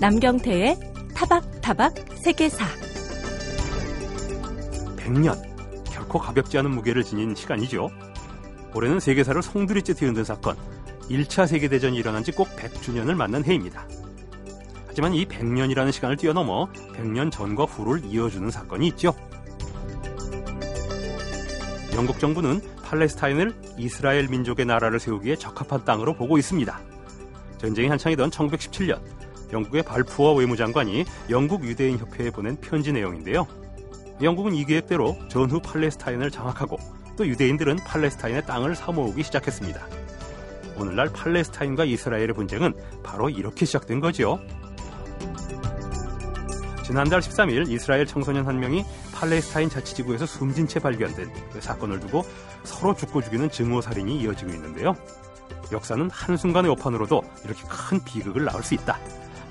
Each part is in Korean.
남경태의 타박타박 세계사 100년 결코 가볍지 않은 무게를 지닌 시간이죠. 올해는 세계사를 송두리째 뒤흔든 사건 1차 세계대전이 일어난 지 꼭 100주년을 맞는 해입니다. 하지만 이 100년이라는 시간을 뛰어넘어 100년 전과 후를 이어주는 사건이 있죠. 영국 정부는 팔레스타인을 이스라엘 민족의 나라를 세우기에 적합한 땅으로 보고 있습니다. 전쟁이 한창이던 1917년 영국의 발푸어 외무장관이 영국 유대인 협회에 보낸 편지 내용인데요. 영국은 이 계획대로 전후 팔레스타인을 장악하고 또 유대인들은 팔레스타인의 땅을 사모으기 시작했습니다. 오늘날 팔레스타인과 이스라엘의 분쟁은 바로 이렇게 시작된 거지요. 지난달 13일 이스라엘 청소년 한 명이 팔레스타인 자치지구에서 숨진 채 발견된 그 사건을 두고 서로 죽고 죽이는 증오 살인이 이어지고 있는데요. 역사는 한순간의 오판으로도 이렇게 큰 비극을 낳을 수 있다.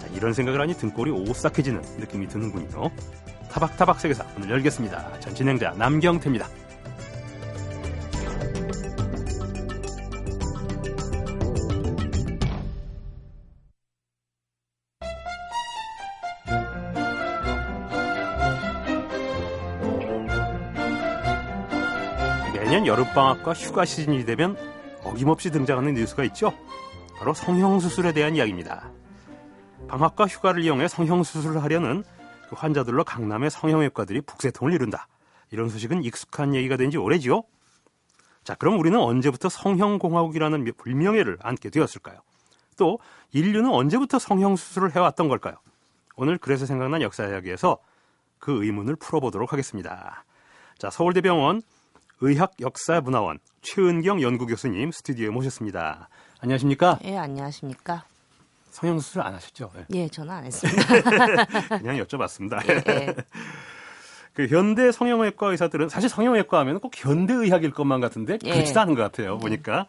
자, 이런 생각을 하니 등골이 오싹해지는 느낌이 드는군요. 타박타박 세계사 오늘 열겠습니다. 전 진행자 남경태입니다. 매년 여름방학과 휴가 시즌이 되면 어김없이 등장하는 뉴스가 있죠. 바로 성형수술에 대한 이야기입니다. 방학과 휴가를 이용해 성형수술을 하려는 그 환자들로 강남의 성형외과들이 북새통을 이룬다. 이런 소식은 익숙한 얘기가 된 지 오래지요? 자, 그럼 우리는 언제부터 성형공화국이라는 불명예를 안게 되었을까요? 또 인류는 언제부터 성형수술을 해왔던 걸까요? 오늘 그래서 생각난 역사 이야기에서 그 의문을 풀어보도록 하겠습니다. 자, 서울대병원 의학역사문화원 최은경 연구교수님 스튜디오에 모셨습니다. 안녕하십니까? 예, 안녕하십니까? 성형수술 안 하셨죠? 네. 예, 저는 안 했습니다. 그냥 여쭤봤습니다. 예, 예. 그 현대 성형외과 의사들은 사실 성형외과 하면 꼭 현대 의학일 것만 같은데 예. 그렇지도 않은 것 같아요. 보니까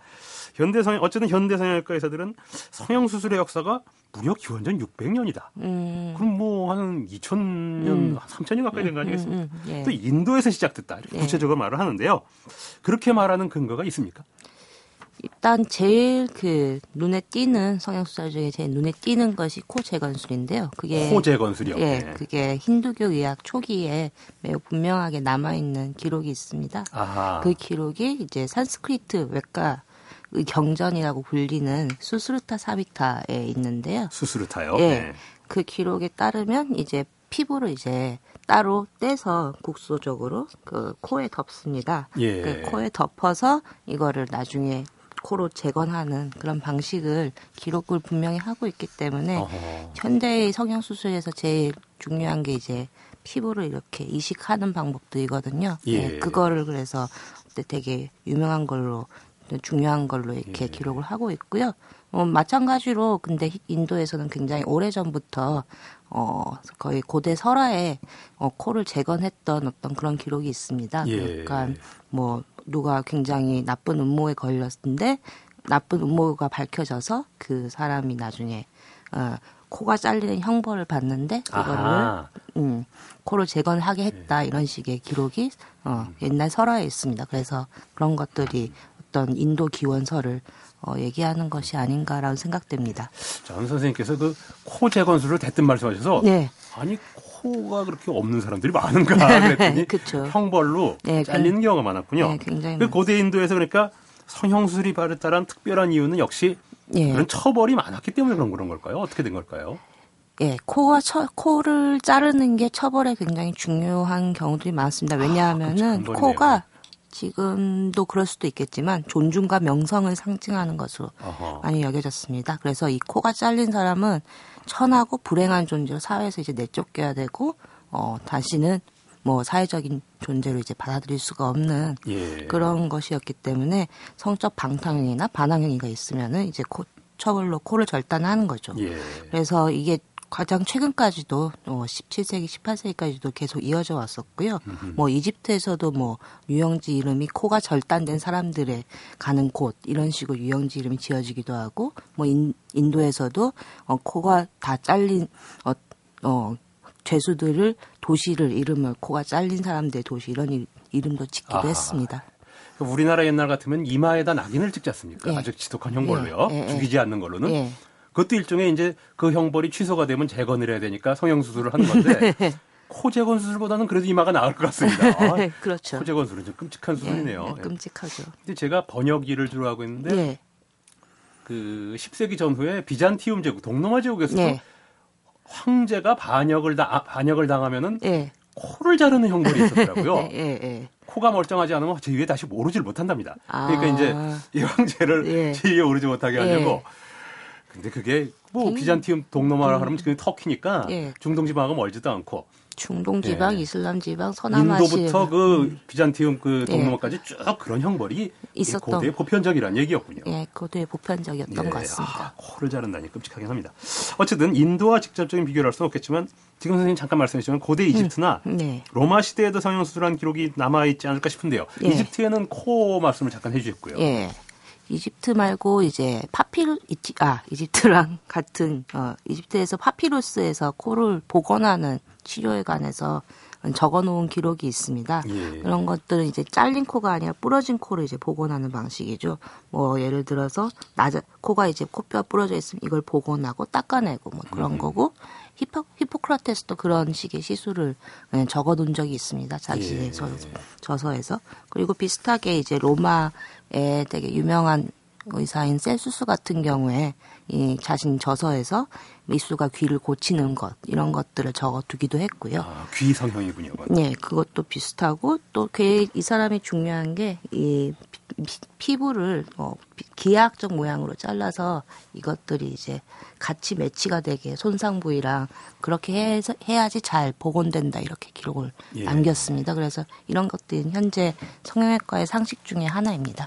현대 성형 어쨌든 현대 성형외과 의사들은 성형 수술의 역사가 무려 기원전 600년이다. 음, 그럼 뭐 한 2000년, 3000년 가까이 된 거 아니겠습니까? 음, 음, 예. 또 인도에서 시작됐다. 이렇게 예. 구체적으로 말을 하는데요. 그렇게 말하는 근거가 있습니까? 일단 제일 그 눈에 띄는 성형수술 중에 제일 눈에 띄는 것이 코 재건술인데요. 그게 호재 건술이요. 예, 네. 그게 힌두교 의학 초기에 매우 분명하게 남아 있는 기록이 있습니다. 아하. 그 기록이 이제 산스크리트 외과 의 경전이라고 불리는 수스루타 사비타에 있는데요. 수스루타요. 예. 네. 그 기록에 따르면 이제 피부를 이제 따로 떼서 국소적으로 그 코에 덮습니다. 예. 그 코에 덮어서 이거를 나중에 코로 재건하는 그런 방식을 기록을 분명히 하고 있기 때문에 어허. 현대의 성형 수술에서 제일 중요한 게 이제 피부를 이렇게 이식하는 방법들이거든요. 예. 그거를 그래서 되게 유명한 걸로 중요한 걸로 이렇게 예. 기록을 하고 있고요. 어, 마찬가지로 근데 인도에서는 굉장히 오래 전부터 어 거의 고대 설화에 어, 코를 재건했던 어떤 그런 기록이 있습니다. 예. 그러니까 뭐 누가 굉장히 나쁜 음모에 걸렸는데 나쁜 음모가 밝혀져서 그 사람이 나중에 어, 코가 잘리는 형벌을 받는데 그거를 아하. 음, 코를 재건하게 했다 이런 식의 기록이 어, 옛날 설화에 있습니다. 그래서 그런 것들이 어떤 인도 기원설을 어, 얘기하는 것이 아닌가라는 생각됩니다. 전 선생님께서 그 코 재건술을 대뜸 말씀하셔서 네, 아니 코가 그렇게 없는 사람들이 많은가 그랬더니 그쵸. 형벌로 네, 잘리는 경우가 많았군요. 네, 굉장히 그 고대 인도에서 그러니까 성형수술이 발달한 특별한 이유는 역시 예, 그런 처벌이 많았기 때문에 그런 그런 걸까요? 어떻게 된 걸까요? 예, 코가 처, 코를 자르는 게 처벌에 굉장히 중요한 경우들이 많습니다. 왜냐하면은 한 번이네요. 코가 지금도 그럴 수도 있겠지만 존중과 명성을 상징하는 것으로 어허. 많이 여겨졌습니다. 그래서 이 코가 잘린 사람은 천하고 불행한 존재로 사회에서 이제 내쫓겨야 되고 어 다시는 뭐 사회적인 존재로 이제 받아들일 수가 없는 예. 그런 것이었기 때문에 성적 방탕행위나 반항행위가 있으면은 이제 코 처벌로 코를 절단하는 거죠. 예. 그래서 이게 가장 최근까지도 어, 17세기, 18세기까지도 계속 이어져 왔었고요. 뭐 이집트에서도 뭐 유영지 이름이 코가 절단된 사람들의 가는 곳 이런 식으로 유영지 이름이 지어지기도 하고 뭐 인, 인도에서도 어, 코가 다 잘린 어, 어 죄수들을 도시를 이름을 코가 잘린 사람들의 도시 이런 이, 이름도 짓기도 아하. 했습니다. 그 우리나라 옛날 같으면 이마에다 낙인을 찍지 않습니까? 예. 아주 지독한 형벌로요. 예, 예, 예. 죽이지 않는 걸로는. 예. 그것도 일종의 이제 그 형벌이 취소가 되면 재건을 해야 되니까 성형 수술을 하는 건데 코 재건 수술보다는 그래도 이마가 나을 것 같습니다. 아, 그렇죠. 코 재건 수술은 좀 끔찍한 수술이네요. 예, 예, 끔찍하죠. 근데 제가 번역 일을 주로 하고 있는데 예. 그 10세기 전후에 비잔티움 제국, 동로마 제국에서도 예. 황제가 반역을 다 아, 반역을 당하면은 예. 코를 자르는 형벌이 있었더라고요. 예, 예, 예. 코가 멀쩡하지 않으면 제 위에 다시 오르질 못한답니다. 아. 그러니까 이제 이 황제를 예. 제 위에 오르지 못하게 하려고. 예. 근데 그게 뭐 비잔티움 동로마라 하면 그게 터키니까 예. 중동 지방하고 멀지도 않고 중동 지방, 예. 이슬람 지방, 서남아시아 인도부터 그 비잔티움 그 예. 동로마까지 쭉 그런 형벌이 있었던. 고대 보편적이라는 얘기였군요. 예, 그것도 보편적이었던 예. 것 같습니다. 아, 코를 자른다니 끔찍하긴 합니다. 어쨌든 인도와 직접적인 비교를 할 수는 없겠지만 지금 선생님 잠깐 말씀하셨지만 고대 이집트나 네. 로마 시대에도 성형 수술한 기록이 남아 있지 않을까 싶은데요. 예. 이집트에는 코 말씀을 잠깐 해 주셨고요. 예. 이집트 말고 이제 파피루 아 이집트랑 같은 어 이집트에서 파피루스에서 코를 복원하는 치료에 관해서 적어놓은 기록이 있습니다. 예. 그런 것들은 이제 잘린 코가 아니라 부러진 코를 이제 복원하는 방식이죠. 뭐 예를 들어서 낮아 코가 이제 코뼈가 부러져 있으면 이걸 복원하고 닦아내고 뭐 그런 음. 거고 히포 히포크라테스도 그런 식의 시술을 예, 적어놓은 적이 있습니다. 자기의 예. 저, 저서에서 그리고 비슷하게 이제 로마의 되게 유명한 의사인 셀수스 같은 경우에 이 자신 저서에서 미수가 귀를 고치는 것 이런 것들을 적어두기도 했고요. 아, 귀 성형이군요. 네, 그것도 비슷하고 또 이 사람이 중요한 게 이 피부를 어, 비- 기하학적 모양으로 잘라서 이것들이 이제 같이 매치가 되게 손상 부위랑 그렇게 해서, 해야지 잘 복원된다 이렇게 기록을 예. 남겼습니다. 그래서 이런 것들은 현재 성형외과의 상식 중에 하나입니다.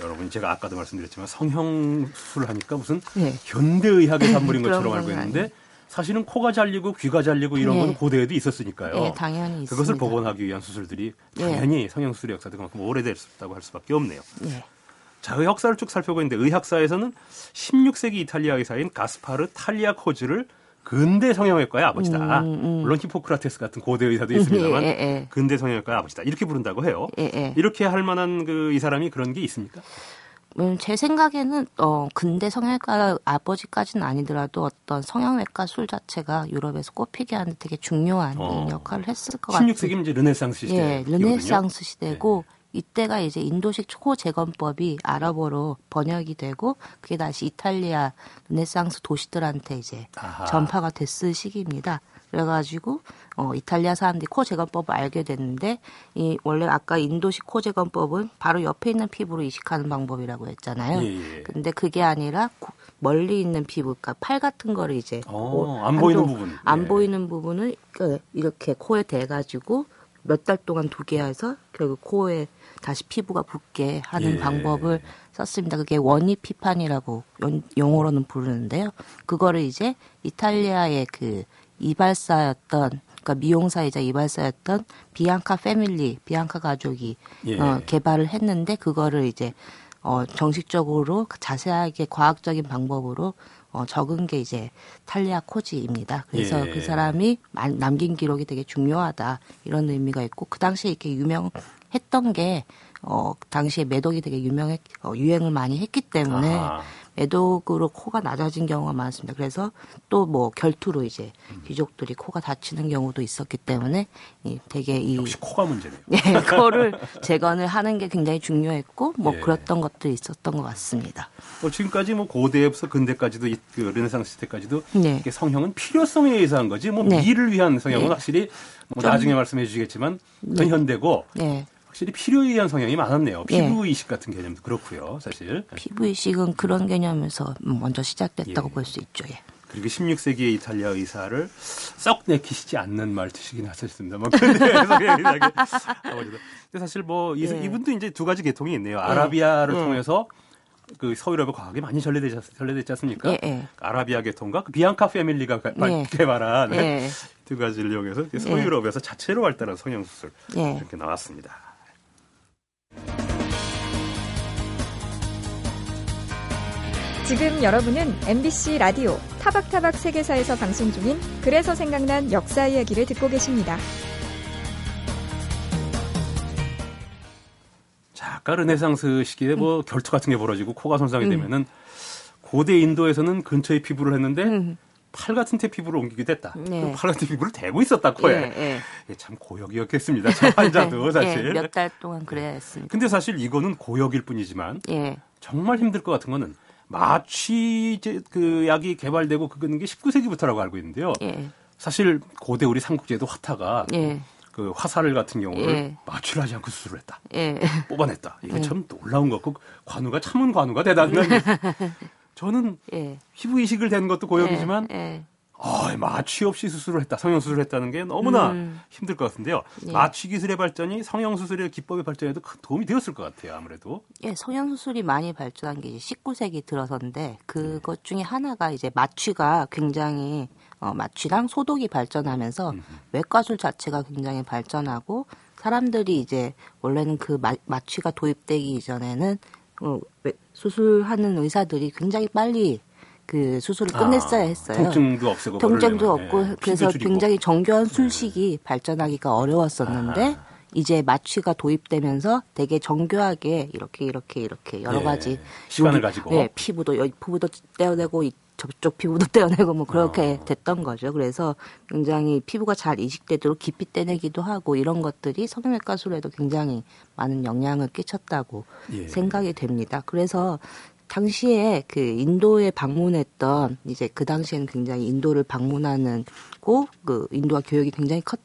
여러분 제가 아까도 말씀드렸지만 성형수술 하니까 무슨 네. 현대의학의 산물인 것처럼 알고 건 있는데 사실은 코가 잘리고 귀가 잘리고 이런 네. 건 고대에도 있었으니까요. 네, 당연히 그것을 있습니다. 복원하기 위한 수술들이 네. 당연히 성형수술의 역사도 그만큼 오래됐다고 할 수밖에 없네요. 네. 자, 그 역사를 쭉 살펴보고 있는데 의학사에서는 16세기 이탈리아 의사인 가스파르 탈리아 코즈를 근대 성형외과의 아버지다. 물론 히포크라테스 같은 고대 의사도 있습니다만 음, 예, 예, 예. 근대 성형외과의 아버지다. 이렇게 부른다고 해요. 예, 예. 이렇게 할 만한 그 이 사람이 그런 게 있습니까? 음, 제 생각에는 어 근대 성형외과 아버지까지는 아니더라도 어떤 성형외과 술 자체가 유럽에서 꼽히게 하는 되게 중요한 어. 역할을 했을 것 같아요. 16세기면 이제 르네상스 시대. 예, 르네상스 시대고 이때가 이제 인도식 코 재건법이 아랍어로 번역이 되고 그게 다시 이탈리아 르네상스 도시들한테 이제 아하. 전파가 됐을 시기입니다. 그래가지고 어 이탈리아 사람들이 코 재건법을 알게 됐는데 이 원래 아까 인도식 코 재건법은 바로 옆에 있는 피부로 이식하는 방법이라고 했잖아요. 예, 예. 근데 그게 아니라 고- 멀리 있는 피부, 그러니까 팔 같은 거를 이제 어, 오- 안 보이는 한쪽- 부분. 안 예. 보이는 부분을 그 이렇게 코에 대가지고 몇 달 동안 두게 해서 결국 코에 다시 피부가 붙게 하는 예. 방법을 썼습니다. 그게 원입 피판이라고 연- 용어로는 부르는데요. 그거를 이제 이탈리아의 그 이발사였던 그러니까 미용사이자 이발사였던 비앙카 패밀리, 비앙카 가족이 예. 어, 개발을 했는데 그거를 이제 어, 정식적으로 자세하게 과학적인 방법으로 어, 적은 게 이제 탈리아 코지입니다. 그래서 예. 그 사람이 만- 남긴 기록이 되게 중요하다 이런 의미가 있고 그 당시에 이렇게 유명 했던 게 어, 당시에 매독이 되게 유명했 어, 유행을 많이 했기 때문에 아하. 매독으로 코가 낮아진 경우가 많습니다. 그래서 또 뭐 결투로 이제 음. 귀족들이 코가 다치는 경우도 있었기 때문에 이 되게 이 역시 코가 문제네요. 예, 코를 재건을 하는 게 굉장히 중요했고 뭐 예. 그랬던 것들이 있었던 것 같습니다. 뭐 지금까지 뭐 고대에서 근대까지도 이- 그 르네상스 시대까지도 네. 성형은 필요성에 의해서 한 거지 뭐 네. 미를 위한 성형은 네. 확실히 뭐 나중에 말씀해 주시겠지만 더 현대고 네. 확실히 필요에 의한 성형이 많았네요. 네. 피부 이식 같은 개념도 그렇고요, 사실. 피부 이식은 그런 개념에서 먼저 시작됐다고 예. 볼수 있죠. 예. 그리고 16세기의 이탈리아 의사를 썩 내키시지 않는 말투시긴 하셨습니다. 뭐 근데 사실 뭐 이, 예. 이분도 이제 두 가지 계통이 있네요. 아라비아를 예. 통해서 그 서유럽에 과학이 많이 전래되지, 않- 전래됐지 않습니까? 예, 예. 아라비아 계통과 그 비앙카 패밀리가 가- 예. 개발한 예. 두 가지를 이용해서 서유럽에서 자체로 발달한 성형수술 예. 이렇게 나왔습니다. 지금 여러분은 MBC 라디오 타박타박 세계사에서 방송 중인 그래서 생각난 역사 이야기를 듣고 계십니다. 자, 아까 르네상스 시기에 뭐 결투 같은 게 벌어지고 코가 손상이 음. 되면은 고대 인도에서는 근처에 피부를 했는데 음. 팔 같은 테 피부를 옮기게 됐다. 네. 그팔 같은 피부를 대고 있었다 코에. 예, 예. 이게 참 고역이었겠습니다. 저 환자도 사실. 예, 몇달 동안 그래야 했습니다. 근데 사실 이거는 고역일 뿐이지만 예. 정말 힘들 것 같은 거는 마취 그 약이 개발되고 그거는 게 19세기부터라고 알고 있는데요. 예. 사실 고대 우리 삼국제도 화타가 예. 그 화살 같은 경우를 예. 마취를 하지 않고 수술을 했다. 예. 뽑아냈다. 이게 참 놀라운 것 같고 관우가 참은 관우가 대단한. 저는 예. 피부 이식을 된 것도 고역이지만 예. 아, 마취 없이 수술을 했다. 성형 수술을 했다는 게 너무나 음. 힘들 것 같은데요. 예. 마취 기술의 발전이 성형 수술의 기법의 발전에도 큰 도움이 되었을 것 같아요. 아무래도. 예, 성형 수술이 많이 발전한 게 이제 19세기 들어서인데 그것 중에 하나가 이제 마취가 굉장히 어, 마취랑 소독이 발전하면서 외과술 자체가 굉장히 발전하고 사람들이 이제 원래는 그 마, 마취가 도입되기 이전에는 어, 외- 수술하는 의사들이 굉장히 빨리 그 수술을 끝냈어야 아, 했어요. 통증도 없애고 통증도 없고 예, 그래서. 네. 굉장히 정교한 술식이 발전하기가 어려웠었는데 아. 이제 마취가 도입되면서 되게 정교하게 이렇게 이렇게 이렇게 여러 예, 가지 시간을 가지고. 예, 피부도 여기 피부도 떼어내고 이- 저쪽 피부도 떼어내고 뭐 그렇게 어. 됐던 거죠. 그래서 굉장히 피부가 잘 이식되도록 깊이 떼내기도 하고 이런 것들이 성형외과 수술에도 굉장히 많은 영향을 끼쳤다고 예. 생각이 됩니다. 그래서 당시에 그 인도에 방문했던 이제 그 당시에는 굉장히 인도를 방문하는 고그 인도와 교역이 굉장히 컸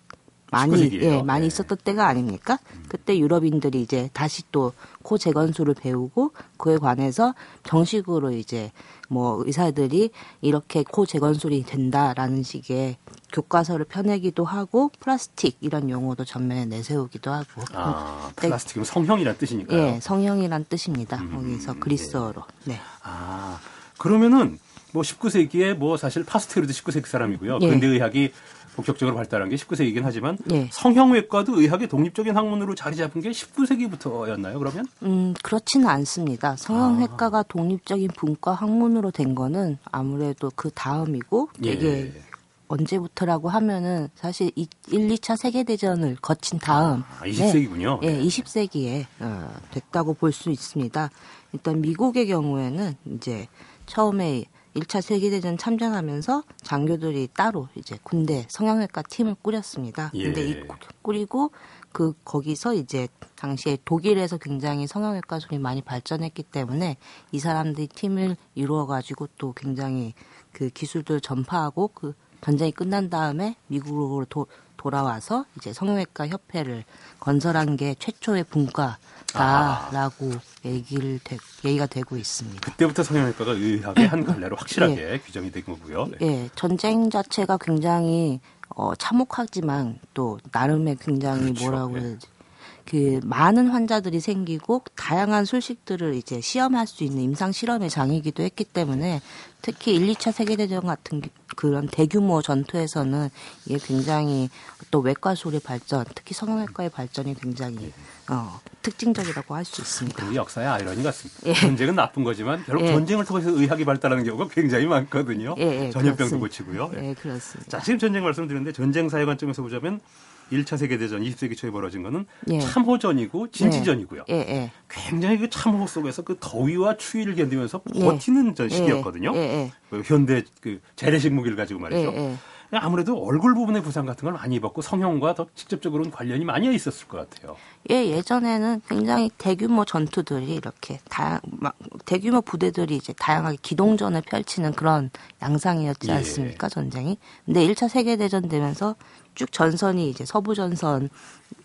많이 19세기 예요. 예 많이 네. 있었던 때가 아닙니까? 그때 유럽인들이 이제 다시 또 코 재건술을 배우고 그에 관해서 정식으로 이제 뭐 의사들이 이렇게 코 재건술이 된다라는 식의 교과서를 펴내기도 하고 플라스틱 이런 용어도 전면에 내세우기도 하고 아, 네. 플라스틱은 성형이란 뜻이니까요. 예 성형이란 뜻입니다. 음, 거기서 그리스어로 네. 아, 그러면은 뭐 19세기에 뭐 사실 파스테르도 19세기 사람이고요. 예. 근대 의학이 본격적으로 발달한 게 19세기이긴 하지만 예. 성형외과도 의학의 독립적인 학문으로 자리 잡은 게 19세기부터였나요? 그러면? 음, 그렇지는 않습니다. 성형외과가 아. 독립적인 분과 학문으로 된 거는 아무래도 그 다음이고 이게 예. 언제부터라고 하면은 사실 이 1, 2차 세계대전을 거친 다음 아, 20세기군요. 네, 네. 예, 20세기에 어, 됐다고 볼 수 있습니다. 일단 미국의 경우에는 이제 처음에 1차 세계대전 참전하면서 장교들이 따로 이제 군대 성형외과 팀을 꾸렸습니다. 예. 근데 이 꾸- 꾸리고 그 거기서 이제 당시에 독일에서 굉장히 성형외과 수이 많이 발전했기 때문에 이 사람들이 팀을 이루어 가지고 또 굉장히 그 기술들을 전파하고 그 전쟁이 끝난 다음에 미국으로 도, 돌아와서 이제 성형외과 협회를 건설한 게 최초의 분과다라고 얘기를 되, 얘기가 되고 있습니다. 그때부터 성형외과가 의학의 한 갈래로 확실하게 규정이 된 거고요. 네. 예, 전쟁 자체가 굉장히 어, 참혹하지만 또 나름의 굉장히 그렇죠. 뭐라고 예. 해야 되지? 그 많은 환자들이 생기고 다양한 술식들을 이제 시험할 수 있는 임상 실험의 장이기도 했기 때문에 특히 1, 2차 세계대전 같은 기- 그런 대규모 전투에서는 이게 굉장히 또 외과술의 발전, 특히 성형외과의 발전이 굉장히 어, 특징적이라고 할 수 있습니다. 그게 역사의 아이러니 같습니다. 예. 전쟁은 나쁜 거지만 결국 예. 전쟁을 통해서 의학이 발달하는 경우가 굉장히 많거든요. 예, 예, 전염병도. 고치고요. 예. 예, 그렇습니다. 자, 지금 전쟁 말씀드렸는데 전쟁 사회 관점에서 보자면 1차 세계대전 20세기 초에 벌어진 거는 예. 참호전이고 진지전이고요. 예, 예. 굉장히 그 참호 속에서 그 더위와 추위를 견디면서 예. 버티는 전 시기였거든요. 예, 예. 그 현대 그 재래식 무기를 가지고 말이죠. 예, 예. 아무래도 얼굴 부분의 부상 같은 걸 많이 입었고 성형과 더 직접적으로는 관련이 많이 있었을 것 같아요. 예, 예전에는 굉장히 대규모 전투들이 이렇게 다, 막, 대규모 부대들이 이제 다양하게 기동전을 펼치는 그런 양상이었지 예. 않습니까, 전쟁이? 근데 1차 세계대전 되면서 쭉 전선이 이제 서부 전선이라고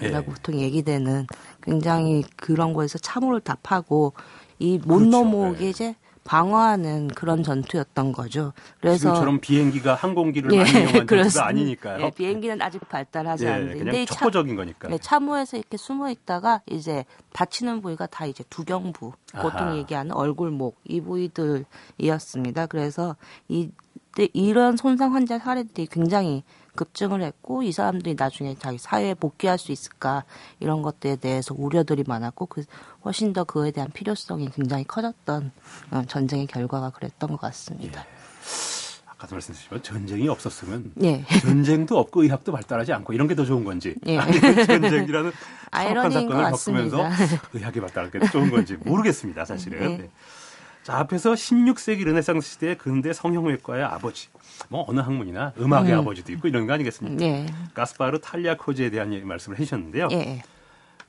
예. 보통 얘기되는 굉장히 그런 거에서 참호를 다 파고 이못 그렇죠. 넘어오게 예. 이제 방어하는 그런 전투였던 거죠. 그래서 지금처럼 비행기가 항공기를 예, 많이 이용한 전투가 그렇습니다. 아니니까요. 예, 비행기는 아직 발달하지 예, 않는데 그냥 촉보적인 거니까. 네, 참호에서 이렇게 숨어 있다가 이제 다치는 부위가 다 이제 두경부, 보통 아하. 얘기하는 얼굴목 이 부위들이었습니다. 그래서 이때 이런 손상 환자 사례들이 굉장히 급증을 했고 이 사람들이 나중에 자기 사회에 복귀할 수 있을까 이런 것들에 대해서 우려들이 많았고 그 훨씬 더 그에 대한 필요성이 굉장히 커졌던 어, 전쟁의 결과가 그랬던 것 같습니다. 아까도 말씀드렸지만 전쟁이 없었으면 예. 전쟁도 없고 의학도 발달하지 않고 이런 게 더 좋은 건지 예. 아니면 전쟁이라는 참혹한 사건을 겪으면서. 의학이 발달하는 게더 좋은 건지 모르겠습니다 사실은 예. 네. 자, 앞에서 16세기 르네상스 시대의 근대 성형외과의 아버지. 뭐 어느 학문이나 음악의 음. 아버지도 있고 이런 거 아니겠습니까? 네. 가스파르 탈리아코즈에 대한 예- 말씀을 해주셨는데요. 예.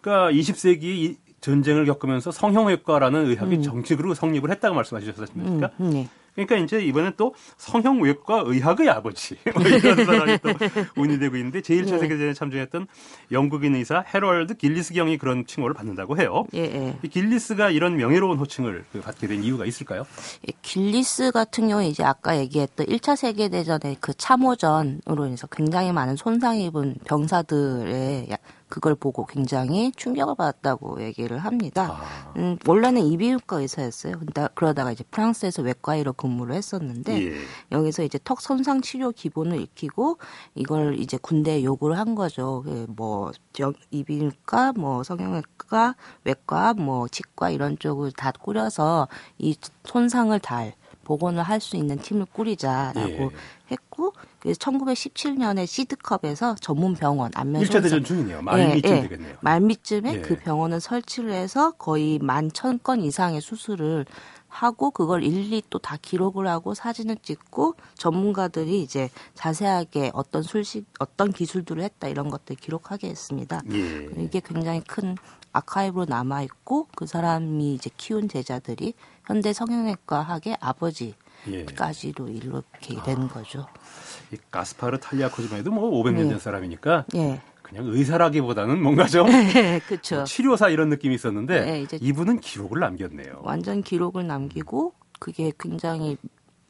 그러니까 20세기 이 전쟁을 겪으면서 성형외과라는 의학이 음. 정식으로 성립을 했다고 말씀하셨습니까? 음, 네. 그러니까 이제 이번엔 또 성형외과 의학의 아버지 뭐 이런 사람이 또 운이 되고 있는데 제1차 네. 세계대전에 참전했던 영국인 의사 헤럴드 길리스 경이 그런 칭호를 받는다고 해요. 예, 예. 이 길리스가 이런 명예로운 호칭을 그 받게 된 이유가 있을까요? 이 길리스 같은 경우에 이제 아까 얘기했던 1차 세계대전의 그 참호전으로 인해서 굉장히 많은 손상 입은 병사들의 야- 그걸 보고 굉장히 충격을 받았다고 얘기를 합니다. 아. 음, 원래는 이비인후과 의사였어요. 근데 그러다가 이제 프랑스에서 외과의로 근무를 했었는데 예. 여기서 이제 턱 손상 치료 기본을 익히고 이걸 이제 군대에 요구를 한 거죠. 그뭐 정- 이비인후과, 뭐 성형외과, 외과, 뭐 치과 이런 쪽을 다 꾸려서 이 손상을 달 복원을 할 수 있는 팀을 꾸리자라고 예. 했고 그래서 1917년에 시드컵에서 전문 병원 안면 1차 대전 중이네요. 말미쯤 예, 예. 되겠네요. 말미쯤에 예. 그 병원을 설치를 해서 거의 만 천 건 이상의 수술을 하고 그걸 일일이 또 다 기록을 하고 사진을 찍고 전문가들이 이제 자세하게 어떤 술식 어떤 기술들을 했다 이런 것들 기록하게 했습니다. 예. 이게 굉장히 큰 아카이브로 남아 있고 그 사람이 이제 키운 제자들이 현대 성형외과 학의 아버지 까지도 예. 이렇게 된 거죠. 이 가스파르 탈리아코즈만 해도 뭐 500년 된 네. 사람이니까 예, 그냥 의사라기보다는 뭔가 좀 그렇죠. 치료사 이런 느낌이 있었는데 네, 이분은 기록을 남겼네요. 완전 기록을 남기고 그게 굉장히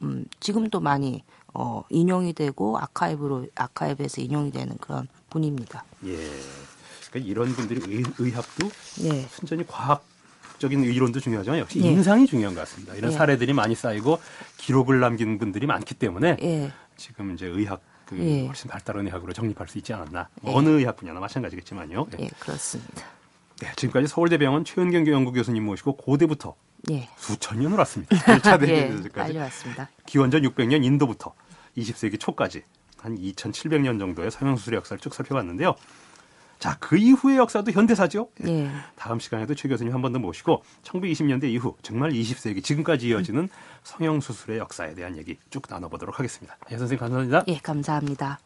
음, 지금도 많이 어, 인용이 되고 아카이브로 아카이브에서 인용이 되는 그런 분입니다. 예. 그러니까 이런 분들이 의, 의학도 네, 순전히 과학 적인 이론도 중요하지만 역시 예. 인상이 중요한 것 같습니다. 이런 예. 사례들이 많이 쌓이고 기록을 남긴 분들이 많기 때문에 예, 지금 이제 의학 그 예. 훨씬 발달한 의학으로 정립할 수 있지 않았나. 뭐 예. 어느 의학 분야나 마찬가지겠지만요. 예. 예, 그렇습니다. 네, 지금까지 서울대병원 최은경 연구 교수님 모시고 고대부터 예, 수천 년을 왔습니다. 1차 예, 대전까지 왔습니다. 기원전 600년 인도부터 20세기 초까지 한 2700년 정도의 성형수술의 역사를 쭉 살펴봤는데요. 자, 그 이후의 역사도 현대사죠. 예, 다음 시간에도 최 교수님 한 번 더 모시고 1920년대 이후 정말 20세기 지금까지 이어지는 성형수술의 역사에 대한 얘기 쭉 나눠보도록 하겠습니다. 예, 선생님 감사합니다. 예, 감사합니다.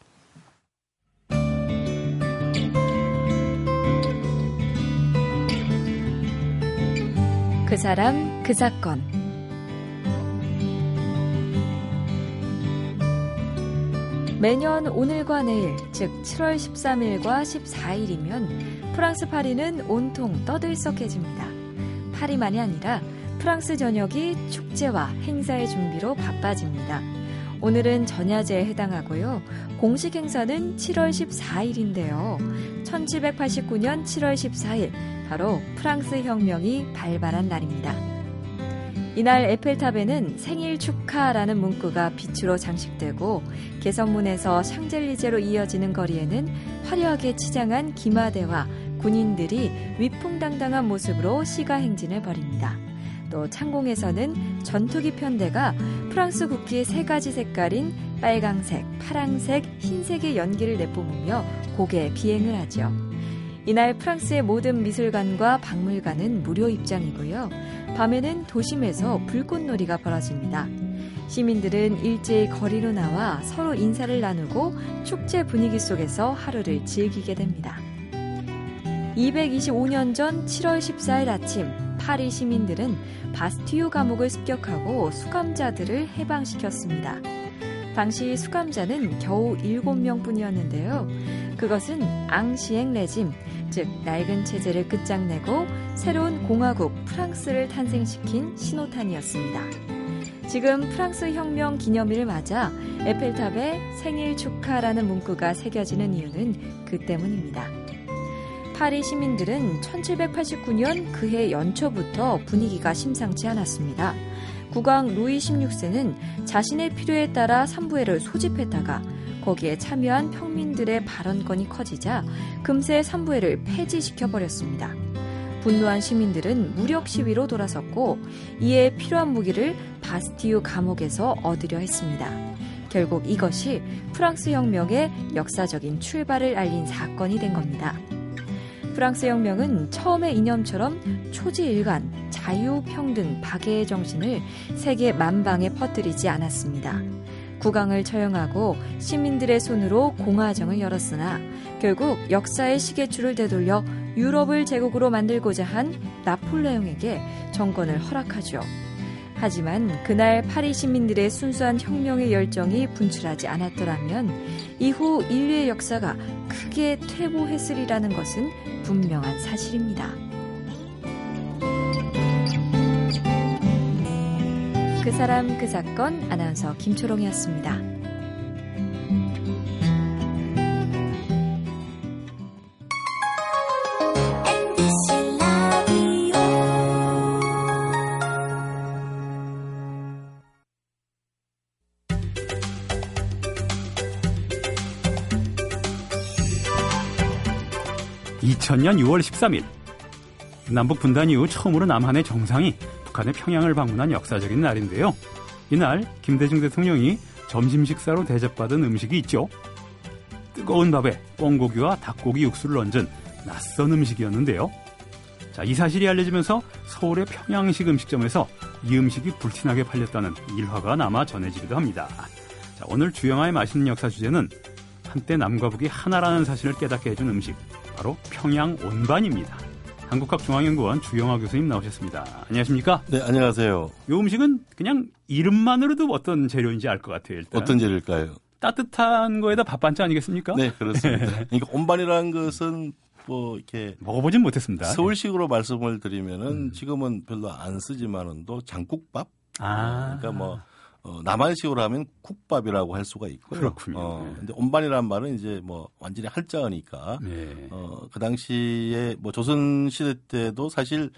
그 사람 그 사건 매년 오늘과 내일 즉 7월 13일과 14일이면 프랑스 파리는 온통 떠들썩해집니다. 파리만이 아니라 프랑스 전역이 축제와 행사의 준비로 바빠집니다. 오늘은 전야제에 해당하고요. 공식 행사는 7월 14일인데요. 1789년 7월 14일 바로 프랑스 혁명이 발발한 날입니다. 이날 에펠탑에는 생일 축 하라는 문구가 빛으로 장식되고 개선문에서 샹젤리제로 이어지는 거리에는 화려하게 치장한 기마대와 군인들이 위풍당당한 모습으로 시가 행진을 벌입니다. 또 창공에서는 전투기 편대가 프랑스 국기의 세 가지 색깔인 빨강색, 파랑색, 흰색의 연기를 내뿜으며 곡에 비행을 하죠. 이날 프랑스의 모든 미술관과 박물관은 무료 입장이고요. 밤에는 도심에서 불꽃놀이가 벌어집니다. 시민들은 일제히 거리로 나와 서로 인사를 나누고 축제 분위기 속에서 하루를 즐기게 됩니다. 225년 전 7월 14일 아침 파리 시민들은 바스티유 감옥을 습격하고 수감자들을 해방시켰습니다. 당시 수감자는 겨우 7명 뿐이었는데요. 그것은 앙시행 레짐, 즉 낡은 체제를 끝장내고 새로운 공화국 프랑스를 탄생시킨 신호탄이었습니다. 지금 프랑스 혁명 기념일을 맞아 에펠탑에 생일 축하라는 문구가 새겨지는 이유는 그 때문입니다. 파리 시민들은 1789년 그해 연초부터 분위기가 심상치 않았습니다. 국왕 루이 16세는 자신의 필요에 따라 삼부회를 소집했다가 거기에 참여한 평민들의 발언권이 커지자 금세 삼부회를 폐지시켜 버렸습니다. 분노한 시민들은 무력 시위로 돌아섰고 이에 필요한 무기를 바스티유 감옥에서 얻으려 했습니다. 결국 이것이 프랑스 혁명의 역사적인 출발을 알린 사건이 된 겁니다. 프랑스 혁명은 처음의 이념처럼 토지 일관, 자유, 평등, 박애의 정신을 세계 만방에 퍼뜨리지 않았습니다. 국왕을 처형하고 시민들의 손으로 공화정을 열었으나 결국 역사의 시계추를 되돌려 유럽을 제국으로 만들고자 한 나폴레옹에게 정권을 허락하죠. 하지만 그날 파리 시민들의 순수한 혁명의 열정이 분출하지 않았더라면 이후 인류의 역사가 크게 퇴보했으리라는 것은 분명한 사실입니다. 그 사람 그 사건 아나운서 김초롱이었습니다. (2000년 6월 13일) 남북 분단 이후 처음으로 남한의 정상이 북한의 평양을 방문한 역사적인 날인데요. 이날 김대중 대통령이 점심 식사로 대접받은 음식이 있죠. 뜨거운 밥에 뻥고기와 닭고기 육수를 얹은 낯선 음식이었는데요. 자, 이 사실이 알려지면서 서울의 평양식 음식점에서 이 음식이 불티나게 팔렸다는 일화가 남아 전해지기도 합니다. 자, 오늘 주영아의 맛있는 역사 주제는 한때 남과 북이 하나라는 사실을 깨닫게 해준 음식, 바로 평양 온반입니다. 한국학중앙연구원 주영아 교수님 나오셨습니다. 안녕하십니까? 네, 안녕하세요. 이 음식은 그냥 이름만으로도 어떤 재료인지 알 것 같아요. 일단. 어떤 재료일까요? 따뜻한 거에다 밥 반찬 아니겠습니까? 네, 그렇습니다. 그러니까 온반이라는 것은 뭐 이렇게 먹어보진 못했습니다. 서울식으로 말씀을 드리면은 음. 지금은 별로 안 쓰지만은도 장국밥. 아, 그러니까 뭐 어, 남한식으로 하면 국밥이라고 할 수가 있고요. 그렇군요. 어, 네. 근데 온반이라는 말은 이제 뭐 완전히 한자어니까 네. 어, 그 당시에 뭐 조선 시대 때도 사실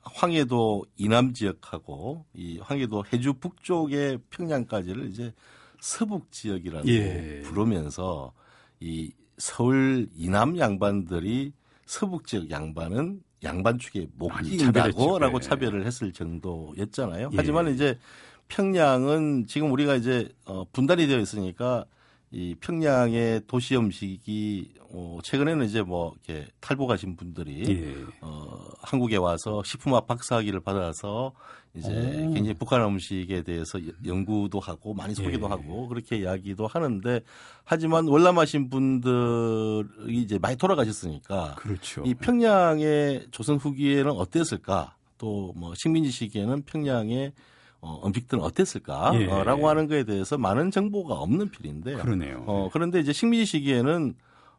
황해도 이남 지역하고 이 황해도 해주 북쪽의 평양까지를 이제 서북 지역이라고 예. 부르면서 이 서울 이남 양반들이 서북 지역 양반은 양반 축에 못. 끼인다고라고 예. 차별을 했을 정도였잖아요. 예. 하지만 이제 평양은 지금 우리가 이제 어, 분단이 되어 있으니까 이 평양의 도시 음식이 어, 최근에는 이제 뭐 이렇게 탈북하신 분들이 예. 어, 한국에 와서 식품학 박사학위를 받아서 이제 오. 굉장히 북한 음식에 대해서 여- 연구도 하고 많이 소개도 예. 하고 그렇게 이야기도 하는데 하지만 월남하신 분들이 이제 많이 돌아가셨으니까 그렇죠. 이 평양의 조선 후기에는 어땠을까? 또 뭐 식민지 시기에는 평양의 어, 음식들은 어땠을까? 예. 어, 라고 하는 거에 대해서 많은 정보가 없는 편인데요. 그러네요. 어, 그런데 이제 식민지 시기에는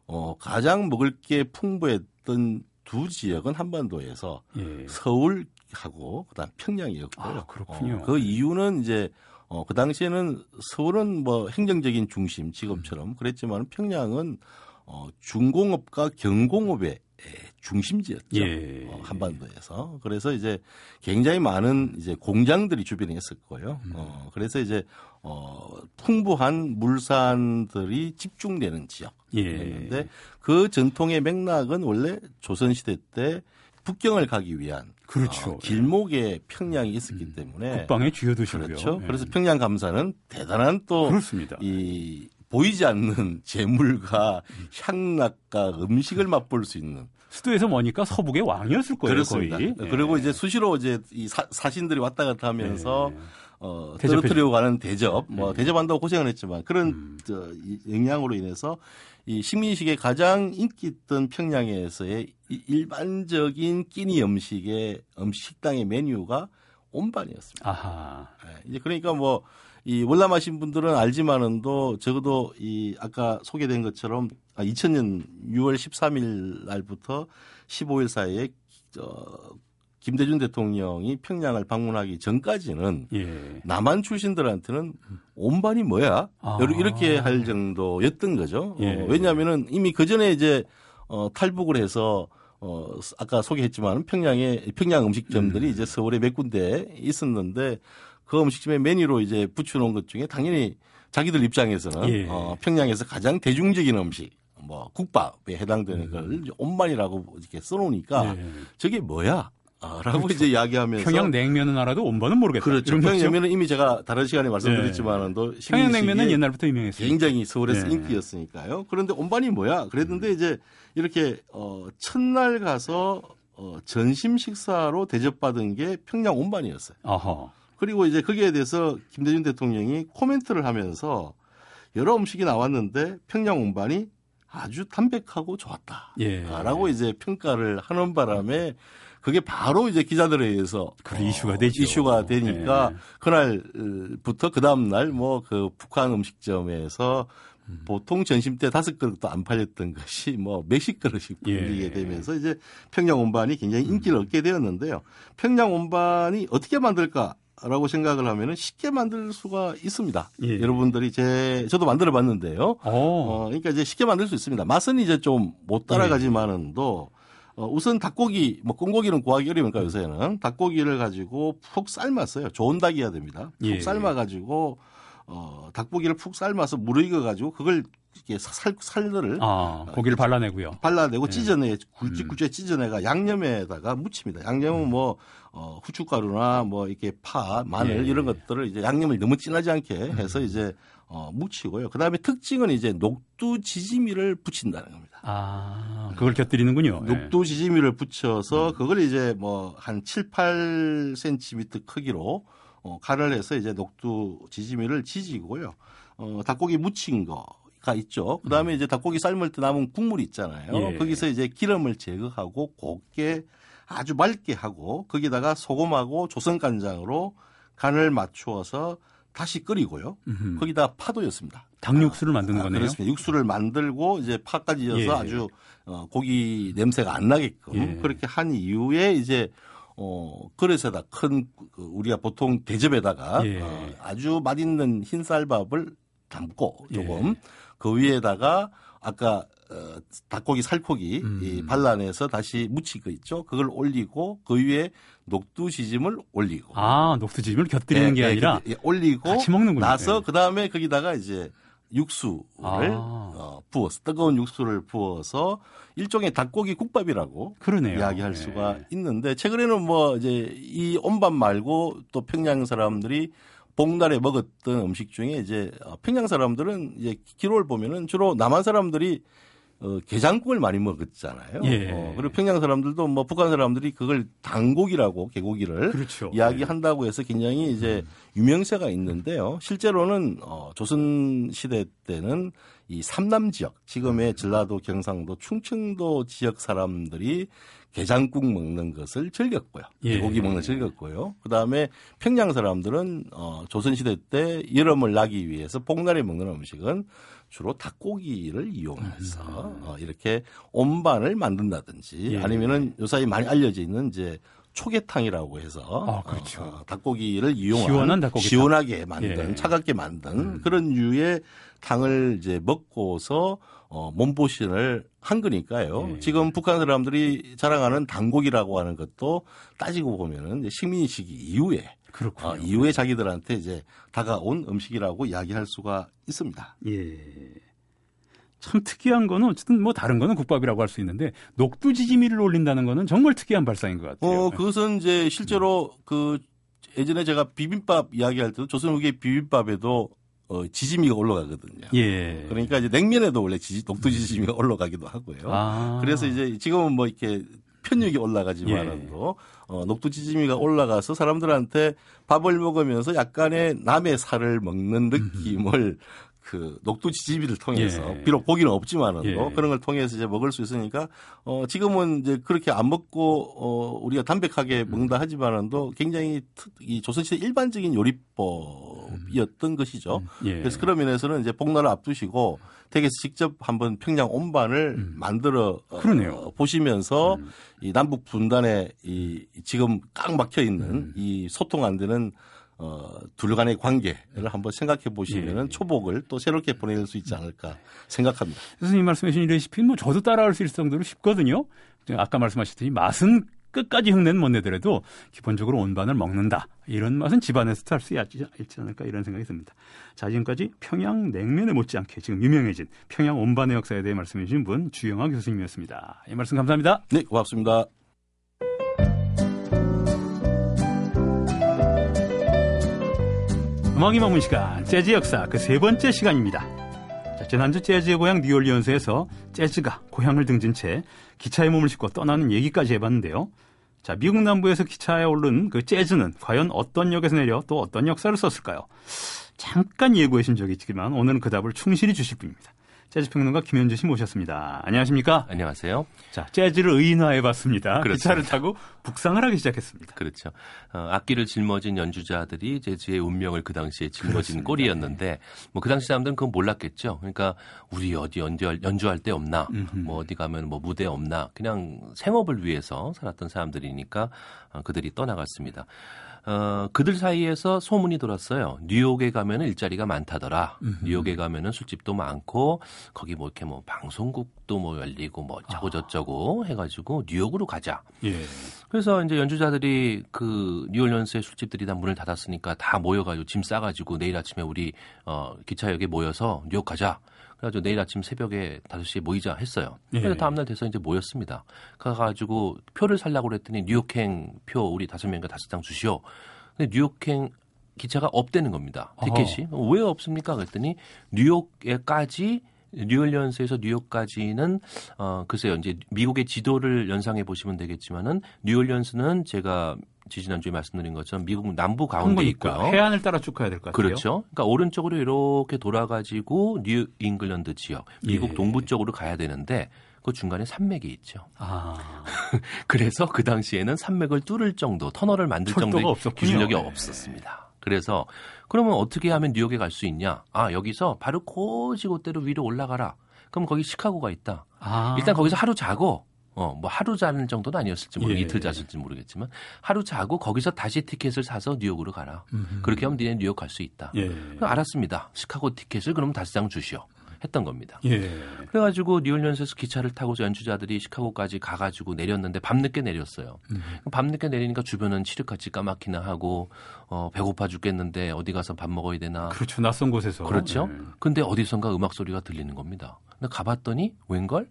어, 가장 먹을 게 풍부했던 두 지역은 한반도에서 예. 서울하고 그다음 평양이었고요. 아, 그렇군요. 어, 그 이유는 이제 어, 그 당시에는 서울은 뭐 행정적인 중심 직업처럼 그랬지만 평양은 어, 중공업과 경공업의 중심지였죠. 예. 어, 한반도에서. 그래서 이제 굉장히 많은 이제 공장들이 주변에 거예요. 음. 어, 그래서 이제 어, 풍부한 물산들이 집중되는 지역이었는데 예. 그 전통의 맥락은 원래 조선시대 때 북경을 가기 위한 그렇죠. 어, 길목에 평양이 있었기 때문에 국방의 주요 도시고요. 그렇죠. 예. 그래서 평양 감사는 대단한 또 그렇습니다. 이 보이지 않는 재물과 향락과 음식을 맛볼 수 있는 수도에서 머니까 서북의 왕이었을 거예요, 그렇습니다. 거의. 그리고 예. 이제 수시로 이제 이 사, 사신들이 왔다 갔다 하면서 예. 어, 떨어뜨리고 가는 대접, 뭐 예. 대접한다고 고생을 했지만 그런 음. 저, 이 영향으로 인해서 이 식민식의 가장 인기 있던 평양에서의 이 일반적인 끼니 음식의 음식 식당의 메뉴가 온반이었습니다. 아하. 예, 이제 그러니까 뭐 이 월남하신 분들은 알지만은도 적어도 이 아까 소개된 것처럼 2000년 6월 13일 날부터 15일 사이에 저 김대중 대통령이 평양을 방문하기 전까지는 예. 남한 출신들한테는 온반이 뭐야? 아. 이렇게 할 정도였던 거죠. 예. 어, 왜냐하면은 이미 그 전에 이제 어, 탈북을 해서 어, 아까 소개했지만 평양에 평양 음식점들이 음. 이제 서울에 몇 군데 있었는데 그 음식점의 메뉴로 이제 붙여놓은 것 중에 당연히 자기들 입장에서는 예. 어, 평양에서 가장 대중적인 음식 뭐 국밥에 해당되는 음. 걸 온반이라고 이렇게 써놓으니까 예. 저게 뭐야? 아, 라고 이제 이야기하면서 평양 냉면은 알아도 온반은 모르겠다. 그렇죠. 이런 거죠? 평양 냉면은 이미 제가 다른 시간에 말씀드렸지만은도 평양 냉면은 옛날부터 유명했어요. 굉장히 서울에서 네. 인기였으니까요. 그런데 온반이 뭐야? 그랬는데 이제 이렇게 어 첫날 가서 어, 전심 식사로 대접받은 게 평양 온반이었어요. 어허. 그리고 이제 거기에 대해서 김대중 대통령이 코멘트를 하면서 여러 음식이 나왔는데 평양 온반이 아주 담백하고 좋았다. 예. 라고 이제 평가를 하는 바람에 그게 바로 이제 기자들에 의해서 그래, 이슈가 되죠. 이슈가 되니까 예. 그날부터 그 다음 날 뭐 그 북한 음식점에서 음. 보통 점심 때 다섯 그릇도 안 팔렸던 것이 뭐 몇십 그릇씩 예. 팔리게 되면서 이제 평양 온반이 굉장히 인기를 얻게 되었는데요. 평양 온반이 어떻게 만들까? 라고 생각을 하면은 쉽게 만들 수가 있습니다. 예. 여러분들이 제 저도 만들어 봤는데요. 어. 어, 그러니까 이제 쉽게 만들 수 있습니다. 맛은 이제 좀 못 따라가지만은도 어, 우선 닭고기, 뭐 꽁고기는 구하기 어려우니까 요새는 닭고기를 가지고 푹 삶았어요. 좋은 닭이어야 됩니다. 푹 예. 삶아 가지고 어, 닭고기를 푹 삶아서 물에 익어 가지고 그걸 이렇게 살 살들을 아, 고기를 발라내고요. 발라내고 예. 찢어내 음. 굵직굵직하게 찢어내가 양념에다가 묻힙니다. 양념은 뭐 어, 후춧가루나 뭐 이렇게 파, 마늘 예. 이런 것들을 이제 양념을 너무 진하지 않게 해서 이제 어, 묻히고요. 그 다음에 특징은 이제 녹두 지짐이를 붙인다는 겁니다. 아, 그걸 곁들이는군요. 예. 녹두 지짐이를 붙여서 음. 그걸 이제 뭐 한 7, 8cm 크기로 어, 간을 해서 이제 녹두 지짐이를 지지고요. 어, 닭고기 무친 거가 있죠. 그 다음에 이제 닭고기 삶을 때 남은 국물 있잖아요. 음. 예. 거기서 이제 기름을 제거하고 곱게 아주 맑게 하고 거기다가 소금하고 조선간장으로 간을 맞추어서 다시 끓이고요. 음흠. 거기다 파도였습니다. 닭육수를 만드는 아, 거네요. 그렇습니다. 육수를 만들고 이제 파까지 넣어서 예. 아주 어, 고기 냄새가 안 나게끔 예. 그렇게 한 이후에 이제 어 그릇에다 큰그 우리가 보통 대접에다가 예. 어, 아주 맛있는 흰쌀밥을 담고 조금 예. 그 위에다가 아까 어, 닭고기 살코기 음. 이 발라내서 다시 거 있죠. 그걸 올리고 그 위에 녹두 시짐을 올리고 아, 녹두찜을 곁들이는 예, 게 예, 아니라 예, 올리고 같이 먹는군요. 나서 예. 그 다음에 거기다가 이제 육수를 아. 어, 부어서 뜨거운 육수를 부어서 일종의 닭고기 국밥이라고 그러네요. 이야기할 예. 수가 있는데 최근에는 뭐 이제 이 온밥 말고 또 평양 사람들이 복날에 먹었던 음식 중에 이제 어, 평양 사람들은 이제 기록을 보면은 주로 남한 사람들이 어, 게장국을 많이 먹었잖아요. 예. 어, 그리고 평양 사람들도 뭐 북한 사람들이 그걸 당고기라고 개고기를 그렇죠. 이야기한다고 해서 굉장히 이제 유명세가 있는데요. 실제로는 어, 조선 시대 때는 이 삼남 지역, 지금의 전라도, 경상도, 충청도 지역 사람들이 게장국 먹는 것을 즐겼고요. 예. 개고기 먹는 걸 즐겼고요. 그다음에 평양 사람들은 어, 조선 시대 때 여름을 나기 위해서 복날에 먹는 음식은 주로 닭고기를 이용해서 어, 이렇게 온반을 만든다든지 예. 아니면은 요사이 많이 알려져 있는 이제 초계탕이라고 해서 아, 그렇죠. 어, 닭고기를 이용한 시원한 닭고기탕. 시원하게 만든 예. 차갑게 만든 음. 그런 류의 탕을 이제 먹고서 어, 몸보신을 한 거니까요. 예. 지금 북한 사람들이 자랑하는 단고기라고 하는 것도 따지고 보면은 이제 식민지기 이후에 그렇군요. 어, 이후에 자기들한테 이제 다가온 음식이라고 이야기할 수가 있습니다. 예. 참 특이한 거는 어쨌든 뭐 다른 거는 국밥이라고 할 수 있는데 녹두지짐이를 올린다는 거는 정말 특이한 발상인 것 같아요. 어, 그것은 이제 실제로 그 예전에 제가 비빔밥 이야기할 때도 조선 후기 비빔밥에도 어, 지짐이가 올라가거든요. 예. 그러니까 이제 냉면에도 원래 지지, 녹두 지짐이가 올라가기도 하고요. 아. 그래서 이제 지금은 뭐 이렇게 편육이 올라가지만은도 예. 어, 녹두지짐이가 올라가서 사람들한테 밥을 먹으면서 약간의 남의 살을 먹는 느낌을 그 녹두지짐이를 통해서 예. 비록 고기는 없지만은도 예. 그런 걸 통해서 이제 먹을 수 있으니까 어 지금은 이제 그렇게 안 먹고 어 우리가 담백하게 먹는다 하지만은도 굉장히 특- 이 조선시대 일반적인 요리법이었던 것이죠. 예. 그래서 그런 면에서는 이제 복날을 앞두시고 댁에서 직접 한번 평양 온반을 만들어 어, 음. 보시면서 음. 이 남북 분단에 이 지금 꽉 막혀 있는 음. 이 소통 안 되는 어, 둘 간의 관계를 한번 생각해 보시면은 예. 초복을 또 새롭게 보낼 수 있지 않을까 생각합니다. 교수님 말씀해 주신 이 레시피는 뭐 저도 따라할 수 있을 정도로 쉽거든요. 아까 말씀하셨듯이 맛은 끝까지 흉내는 못 내더라도 기본적으로 온반을 먹는다. 이런 맛은 집안에서도 할수 있지 않을까 이런 생각이 듭니다. 자, 지금까지 평양 냉면에 못지않게 지금 유명해진 평양 온반의 역사에 대해 말씀해 주신 분 주영아 교수님이었습니다. 이 말씀 감사합니다. 네, 고맙습니다. 음악이 머문 시간 재즈 역사 그 세 번째 시간입니다. 자, 지난주 재즈의 고향 뉴올리언스에서 재즈가 고향을 등진 채 기차에 몸을 싣고 떠나는 얘기까지 해봤는데요. 자, 미국 남부에서 기차에 오른 그 재즈는 과연 어떤 역에서 내려 또 어떤 역사를 썼을까요? 잠깐 예고해 신 적이 있지만 오늘은 그 답을 충실히 주실 분입니다. 재즈 평론가 김현주 씨 모셨습니다. 안녕하십니까? 안녕하세요. 자, 재즈를 의인화해봤습니다. 그렇죠. 기타를 타고 북상을 하기 시작했습니다. 그렇죠. 어, 악기를 짊어진 연주자들이 재즈의 운명을 그 당시에 짊어진 꼴이었는데, 뭐 그 당시 사람들은 그건 몰랐겠죠. 그러니까 우리 어디 연주할, 연주할 데 없나, 음흠. 뭐 어디 가면 뭐 무대 없나, 그냥 생업을 위해서 살았던 사람들이니까 어, 그들이 떠나갔습니다. 어, 그들 사이에서 소문이 돌았어요. 뉴욕에 가면은 일자리가 많다더라. 뉴욕에 가면은 술집도 많고 거기 뭐 이렇게 뭐 방송국도 뭐 열리고 뭐 저고 저쩌고 해가지고 뉴욕으로 가자. 예. 그래서 이제 연주자들이 그 뉴올리언스의 술집들이 다 문을 닫았으니까 다 모여가지고 짐 싸가지고 내일 아침에 우리 어 기차역에 모여서 뉴욕 가자. 그래가지고 내일 아침 새벽에 5시에 모이자 했어요. 그래서 예. 다음날 돼서 이제 모였습니다. 가가지고 표를 살라고 그랬더니 뉴욕행 표 우리 다섯 명인가 다섯 장 주시오. 근데 뉴욕행 기차가 없대는 겁니다. 티켓이. 왜 없습니까? 그랬더니 뉴욕에까지 뉴올리언스에서 뉴욕까지는 어 글쎄요 이제 미국의 지도를 연상해 보시면 되겠지만은 뉴올리언스는 제가 지지난주에 말씀드린 것처럼 미국 남부 가운데 있고요. 해안을 따라 쭉 가야 될 것 같아요. 그렇죠. 그러니까 오른쪽으로 이렇게 돌아가지고 뉴 잉글랜드 지역, 미국 예. 동부 쪽으로 가야 되는데 그 중간에 산맥이 있죠. 아, 그래서 그 당시에는 산맥을 뚫을 정도, 터널을 만들 정도의 없었군요. 기술력이 네. 없었습니다. 그래서 그러면 어떻게 하면 뉴욕에 갈 수 있냐? 아 여기서 바로 곧이곧대로 위로 올라가라. 그럼 거기 시카고가 있다. 아. 일단 거기서 하루 자고 어 뭐 하루 자는 정도는 아니었을지 모르 예. 이틀 잤을지 모르겠지만 하루 자고 거기서 다시 티켓을 사서 뉴욕으로 가라. 음흠. 그렇게 하면 니네 뉴욕 갈 수 있다. 예. 알았습니다. 시카고 티켓을 그럼 다시 장 주시오. 했던 겁니다. 예. 그래가지고 뉴올리언스에서 기차를 타고서 연주자들이 시카고까지 가가지고 내렸는데 밤늦게 내렸어요. 음. 밤늦게 내리니까 주변은 칠흑같이 까맣기나 하고 어, 배고파 죽겠는데 어디 가서 밥 먹어야 되나. 그렇죠. 낯선 곳에서. 그렇죠. 네. 근데 어디선가 음악 소리가 들리는 겁니다. 근데 가봤더니 웬걸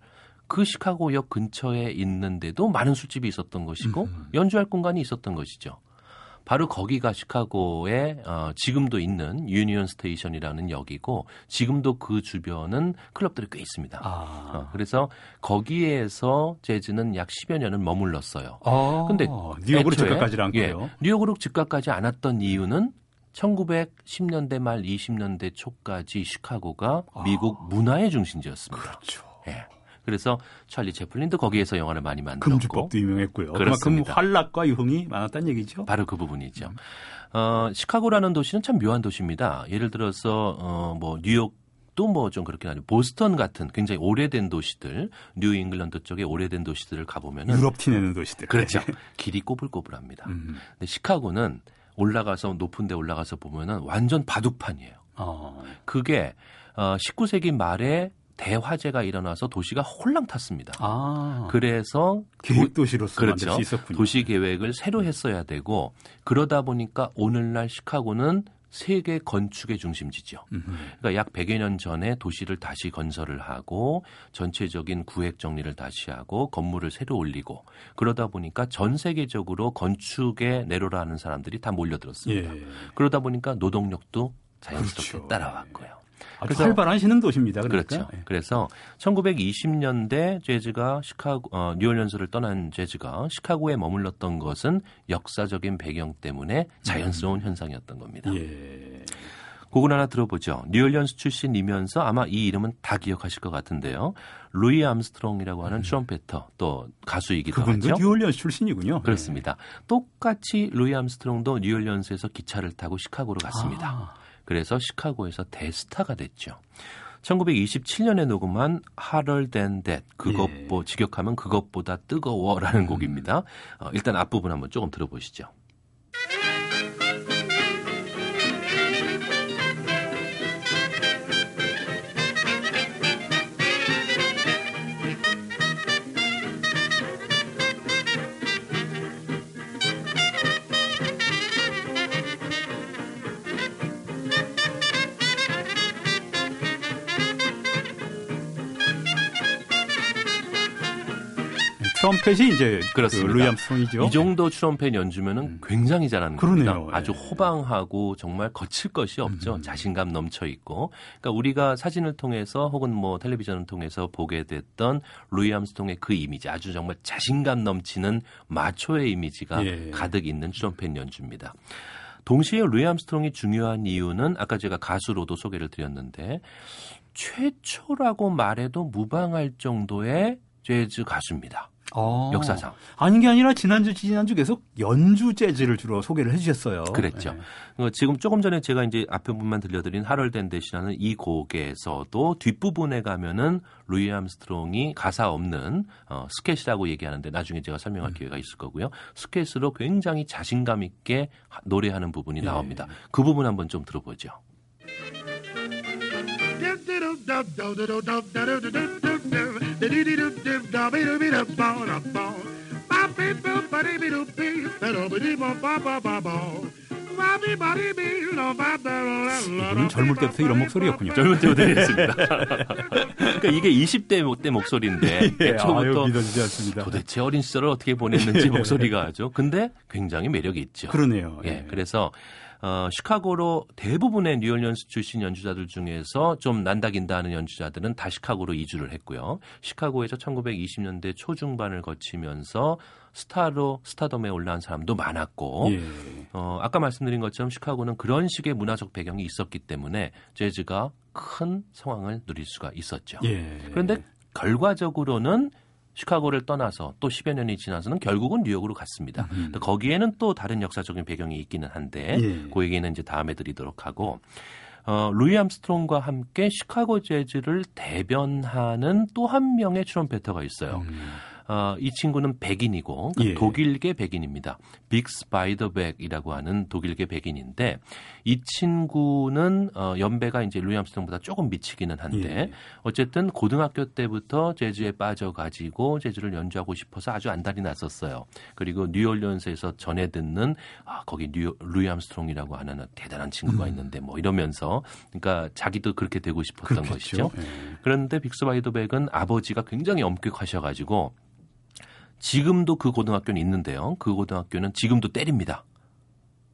그 시카고역 근처에 있는데도 많은 술집이 있었던 것이고 음. 연주할 공간이 있었던 것이죠. 바로 거기가 시카고에 어, 지금도 있는 유니언 스테이션이라는 역이고 지금도 그 주변은 클럽들이 꽤 있습니다. 아. 어, 그래서 거기에서 재즈는 약 10여 년을 머물렀어요. 아. 근데 뉴욕으로 즉각 가지 않고요. 예, 뉴욕으로 즉각 가지 않았던 이유는 1910년대 말 20년대 초까지 시카고가 미국 문화의 중심지였습니다. 아. 그렇죠. 예. 그래서 찰리 채플린도 거기에서 영화를 많이 만들었고 금주법도 유명했고요. 그만큼 그렇습니다. 환락과 유흥이 많았다는 얘기죠. 바로 그 부분이죠. 어, 시카고라는 도시는 참 묘한 도시입니다. 예를 들어서 어, 뭐 뉴욕 또 뭐 좀 그렇긴 하죠. 보스턴 같은 굉장히 오래된 도시들, 뉴 잉글랜드 쪽에 오래된 도시들을 가보면은 유럽 티 나는 도시들. 그렇죠. 길이 꼬불꼬불합니다. 음. 근데 시카고는 올라가서 높은 데 올라가서 보면은 완전 바둑판이에요. 어. 그게 어 19세기 말에 대화재가 일어나서 도시가 홀랑 탔습니다. 아. 그래서 계획 도시로서 그렇죠. 수 있었군요. 도시 계획을 새로 했어야 되고 그러다 보니까 오늘날 시카고는 세계 건축의 중심지죠. 그러니까 약 100여 년 전에 도시를 다시 건설을 하고 전체적인 구획 정리를 다시 하고 건물을 새로 올리고 그러다 보니까 전 세계적으로 건축에 내로라 하는 사람들이 다 몰려들었습니다. 예. 그러다 보니까 노동력도 자연스럽게 그렇죠. 따라왔고요. 그래서- 활발한 신흥 도시입니다. 그러니까. 그렇죠. 예. 그래서 1920년대 재즈가 시카고 어, 뉴올리언스를 떠난 재즈가 시카고에 머물렀던 것은 역사적인 배경 때문에 자연스러운 현상이었던 겁니다. 음. 예. 곡을 하나 들어보죠. 뉴올리언스 출신이면서 아마 이 이름은 다 기억하실 것 같은데요. 루이 암스트롱이라고 하는 trumpeter 또 가수이기도 음. 그분도 하죠. 뉴올리언스 출신이군요. 그렇습니다. 똑같이 루이 암스트롱도 뉴올리언스에서 기차를 타고 시카고로 갔습니다. 아. 그래서 시카고에서 대스타가 됐죠. 1927년에 녹음한 Hotter Than That 그것보 예. 직역하면 그것보다 뜨거워라는 곡입니다. 어, 일단 앞부분 한번 조금 들어보시죠. 트럼펫이 이제 그렇습니다. 그 루이 암스트롱이죠. 이 정도 트럼펫 연주면은 음. 굉장히 잘하는 그러네요. 겁니다. 아주 예. 호방하고 정말 거칠 것이 없죠. 음. 자신감 넘쳐 있고. 그러니까 우리가 사진을 통해서 혹은 뭐 텔레비전을 통해서 보게 됐던 루이 암스트롱의 그 이미지, 아주 정말 자신감 넘치는 마초의 이미지가 예. 가득 있는 트럼펫 연주입니다. 동시에 루이 암스트롱이 중요한 이유는 아까 제가 가수로도 소개를 드렸는데 최초라고 말해도 무방할 정도의 재즈 가수입니다. 어. 역사상. 아닌 게 아니라 지난주 지난주 계속 연주 재즈를 주로 소개를 해주셨어요. 그랬죠. 네. 어, 지금 조금 전에 제가 이제 앞에 부분만 들려드린 Hotter Than That이라는 이 곡에서도 뒷부분에 가면은 루이 암스트롱이 가사 없는 어, 스캣이라고 얘기하는데 나중에 제가 음. 설명할 기회가 있을 거고요. 스캣으로 굉장히 자신감 있게 하- 노래하는 부분이 예. 나옵니다. 그 부분 한번 좀 들어보죠. 이분은 젊을 때부터 이런 목소리였군요. 젊은 때부터 했습니다. 그러니까 이게 20대 때 목소리인데 예, 아유, 애초부터. 도대체 어린 시절을 어떻게 보냈는지 예. 목소리가 하죠. 근데 굉장히 매력이 있죠. 그러네요. 예, 그래서 어, 시카고로 대부분의 뉴올리언스 출신 연주자들 중에서 좀 난다긴다 하는 연주자들은 다 시카고로 이주를 했고요. 시카고에서 1920년대 초중반을 거치면서 스타로 스타덤에 올라온 사람도 많았고 예. 어, 아까 말씀드린 것처럼 시카고는 그런 식의 문화적 배경이 있었기 때문에 재즈가 큰 성황을 누릴 수가 있었죠. 예. 그런데 결과적으로는 시카고를 떠나서 또 10여 년이 지나서는 결국은 뉴욕으로 갔습니다. 음. 거기에는 또 다른 역사적인 배경이 있기는 한데 예. 그 얘기는 이제 다음에 드리도록 하고 어, 루이 암스트롱과 함께 시카고 재즈를 대변하는 또 한 명의 트럼페터가 있어요. 음. 어, 이 친구는 백인이고 그러니까 예. 독일계 백인입니다. 빅스 바이더벡이라고 하는 독일계 백인인데 이 친구는 어, 연배가 이제 루이 암스트롱보다 조금 밑이기는 한데 예. 어쨌든 고등학교 때부터 재즈에 빠져가지고 재즈를 연주하고 싶어서 아주 안달이 났었어요. 그리고 뉴올리언스에서 전해 듣는 아 거기 뉴 루이 암스트롱이라고 하는 대단한 친구가 있는데 뭐 이러면서 그러니까 자기도 그렇게 되고 싶었던 것이죠. 그렇겠죠. 예. 그런데 빅스 바이더벡은 아버지가 굉장히 엄격하셔가지고 지금도 그 고등학교는 있는데요. 그 고등학교는 지금도 때립니다.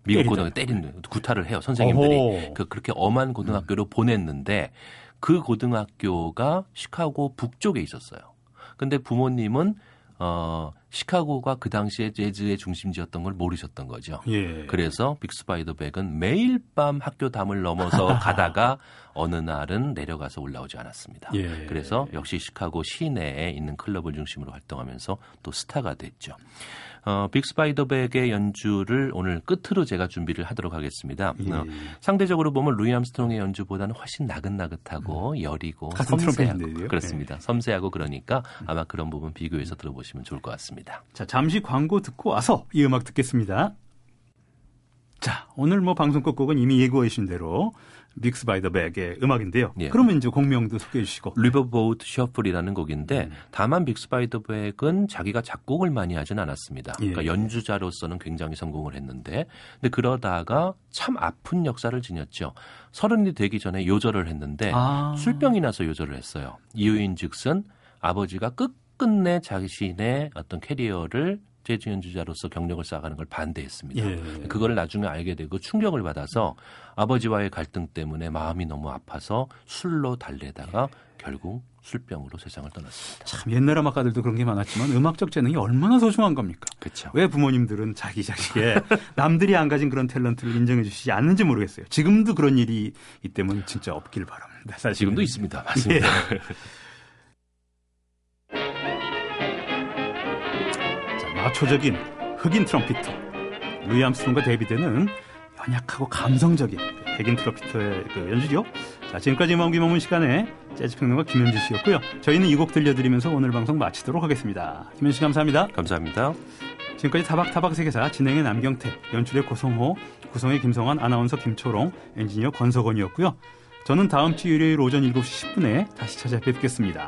미국. 고등학교 때리는 구타를 해요. 선생님들이. 그 그렇게 엄한 고등학교로 보냈는데 그 고등학교가 시카고 북쪽에 있었어요. 근데 부모님은 어 시카고가 그 당시에 재즈의 중심지였던 걸 모르셨던 거죠. 예. 그래서 빅스파이더백은 매일 밤 학교 담을 넘어서 가다가 어느 날은 내려가서 올라오지 않았습니다. 예. 그래서 역시 시카고 시내에 있는 클럽을 중심으로 활동하면서 또 스타가 됐죠. 어, 빅스 바이더벡의 연주를 오늘 끝으로 제가 준비를 하도록 하겠습니다. 예. 어, 상대적으로 보면 루이 암스트롱의 연주보다는 훨씬 나긋나긋하고 여리고 같은 섬세하고 트럼펫인데요. 그렇습니다. 섬세하고 그러니까 아마 그런 부분 비교해서 들어보시면 좋을 것 같습니다. 자, 잠시 광고 듣고 와서 이 음악 듣겠습니다. 자, 오늘 뭐 방송 끝곡은 이미 예고해 주신 대로 빅스 바이더벡의 음악인데요. 예. 그러면 이제 곡명도 소개해 주시고. Riverboat Shuffle이라는 곡인데 음. 다만 빅스 바이더벡은 자기가 작곡을 많이 하진 않았습니다. 예. 그러니까 연주자로서는 굉장히 성공을 했는데 근데 그러다가 참 아픈 역사를 지녔죠. 서른이 되기 전에 요절을 했는데 아. 술병이 나서 요절을 했어요. 이유인즉슨 아버지가 끝 끝내 자신의 어떤 캐리어를 재즈 연주자로서 경력을 쌓아가는 걸 반대했습니다. 예. 그걸 나중에 알게 되고 충격을 받아서 아버지와의 갈등 때문에 마음이 너무 아파서 술로 달래다가 결국 술병으로 세상을 떠났습니다. 참 옛날 음악가들도 그런 게 많았지만 음악적 재능이 얼마나 소중한 겁니까? 그렇죠. 왜 부모님들은 자기 자식의 남들이 안 가진 그런 탤런트를 인정해 주시지 않는지 모르겠어요. 지금도 그런 일이 있다면 진짜 없길 바랍니다. 사실 지금도 있습니다. 맞습니다. 자, 마초적인 흑인 trumpeter 루이 암스트롱과 대비되는 연약하고 감성적인 백인 트럼피터의 그 연주죠. 자, 지금까지 먼 김어문 시간에 재즈 평론가 김현주 씨였고요. 저희는 이 곡 들려드리면서 오늘 방송 마치도록 하겠습니다. 김현주 씨 감사합니다. 감사합니다. 지금까지 타박타박 세계사 진행의 남경태, 연출의 고성호, 구성의 김성환, 아나운서 김초롱, 엔지니어 권석원이었고요. 저는 다음 주 일요일 오전 7시 10분에 다시 찾아뵙겠습니다.